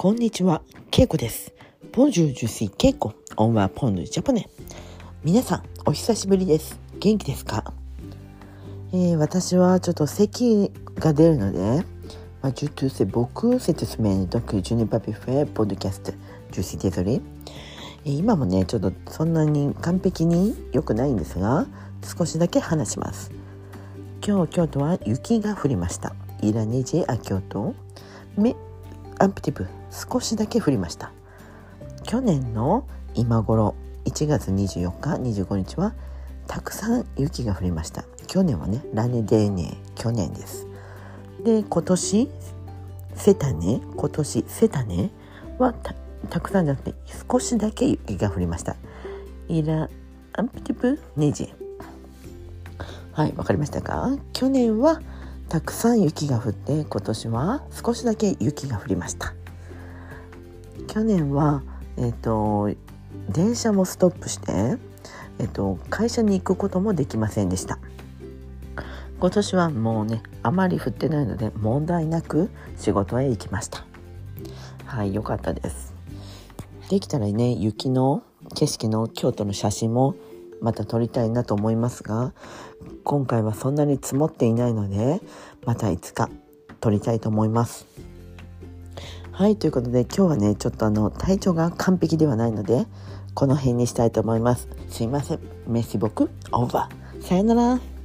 こんにちは、ケイコです。皆さん、お久しぶりです。元気ですか、えー、私はちょっと咳が出るので、僕、セトスメイドク、ジュニパピフェ、ポッドキャスト、ジュシーデゾリ。今もね、ちょっとそんなに完璧に良くないんですが、少しだけ話します。今日、京都は雪が降りました。Un petit peu 少しだけ降りました。去年の今頃1月24日25日はたくさん雪が降りました。去年はねラネデーネ去年です。で今年セタネ今年セタネはたくさんじゃなくて少しだけ雪が降りました。イラアンプティプネジ。はいわかりましたか？去年はたくさん雪が降って今年は少しだけ雪が降りました。去年はえっ、と電車もストップしてえっ、と会社に行くこともできませんでした。今年はもうねあまり降ってないので問題なく仕事へ行きました。はい良かったです。できたらね雪の景色の京都の写真もまた撮りたいなと思いますが今回はそんなに積もっていないのでまたいつか撮りたいと思います。はいということで今日はねちょっとあの体調が完璧ではないのでこの辺にしたいと思います。すいません。メシボク。オーバー。さよなら。